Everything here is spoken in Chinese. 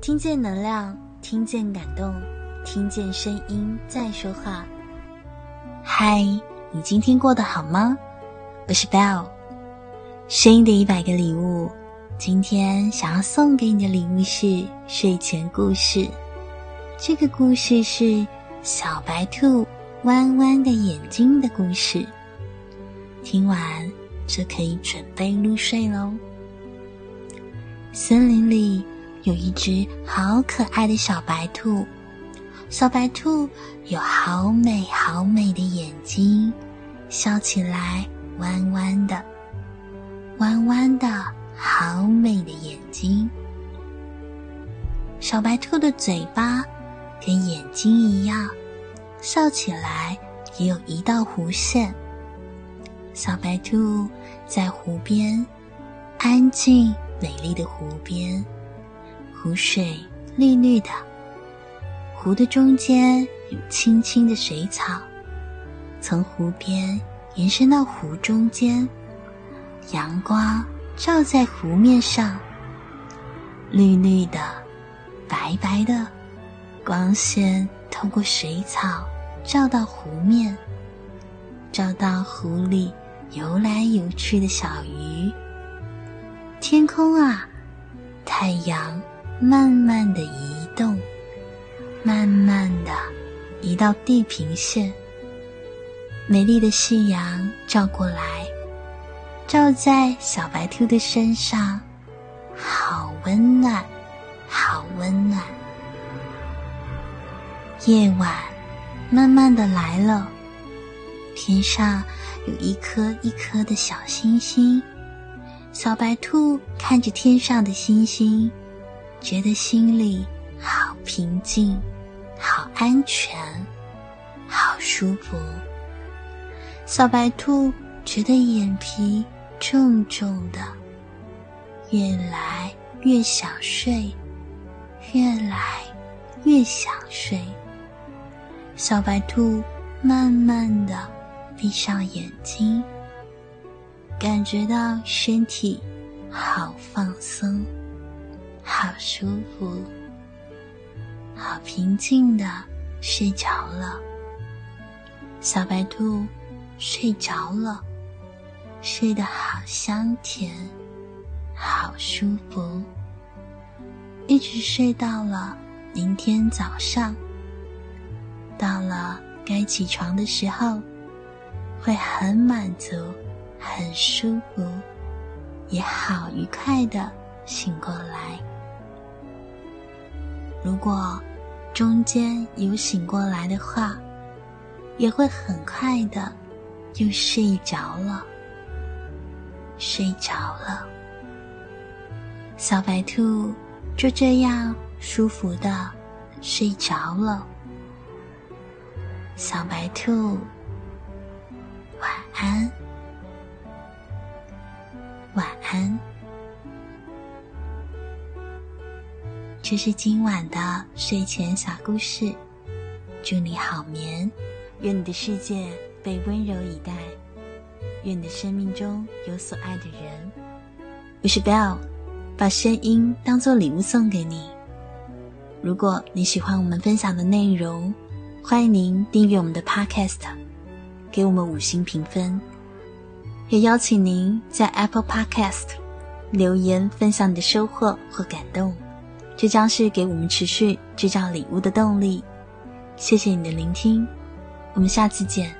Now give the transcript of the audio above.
听见能量，听见感动，听见声音在说话。嗨，你今天过得好吗？我是 Bell，声音的一百个礼物。今天想要送给你的礼物是睡前故事。这个故事是小白兔弯弯的眼睛的故事。听完就可以准备入睡喽。森林里有一只好可爱的小白兔，小白兔有好美好美的眼睛，笑起来弯弯的，弯弯的好美的眼睛。小白兔的嘴巴跟眼睛一样，笑起来也有一道弧线。小白兔在湖边，安静。美丽的湖边，湖水绿绿的，湖的中间有青青的水草，从湖边延伸到湖中间，阳光照在湖面上，绿绿的，白白的，光线透过水草照到湖面，照到湖里游来游去的小鱼。天空啊，太阳慢慢的移动，慢慢的移到地平线。美丽的夕阳照过来，照在小白兔的身上，好温暖，好温暖。夜晚慢慢的来了，天上有一颗一颗的小星星。小白兔看着天上的星星，觉得心里好平静，好安全，好舒服。小白兔觉得眼皮重重的，越来越想睡，越来越想睡。小白兔慢慢的闭上眼睛。感觉到身体好放松，好舒服，好平静的睡着了。小白兔睡着了，睡得好香甜，好舒服，一直睡到了明天早上。到了该起床的时候，会很满足。很舒服，也好愉快的醒过来。如果中间有醒过来的话，也会很快的又睡着了。睡着了，小白兔就这样舒服的睡着了。小白兔，晚安。晚安，这是今晚的睡前小故事。祝你好眠，愿你的世界被温柔以待，愿你的生命中有所爱的人。我是 Bell，把声音当做礼物送给你。如果你喜欢我们分享的内容，欢迎您订阅我们的 Podcast，给我们五星评分。也邀请您在 Apple Podcast 留言分享你的收获或感动，这将是给我们持续制造礼物的动力。谢谢你的聆听，我们下次见。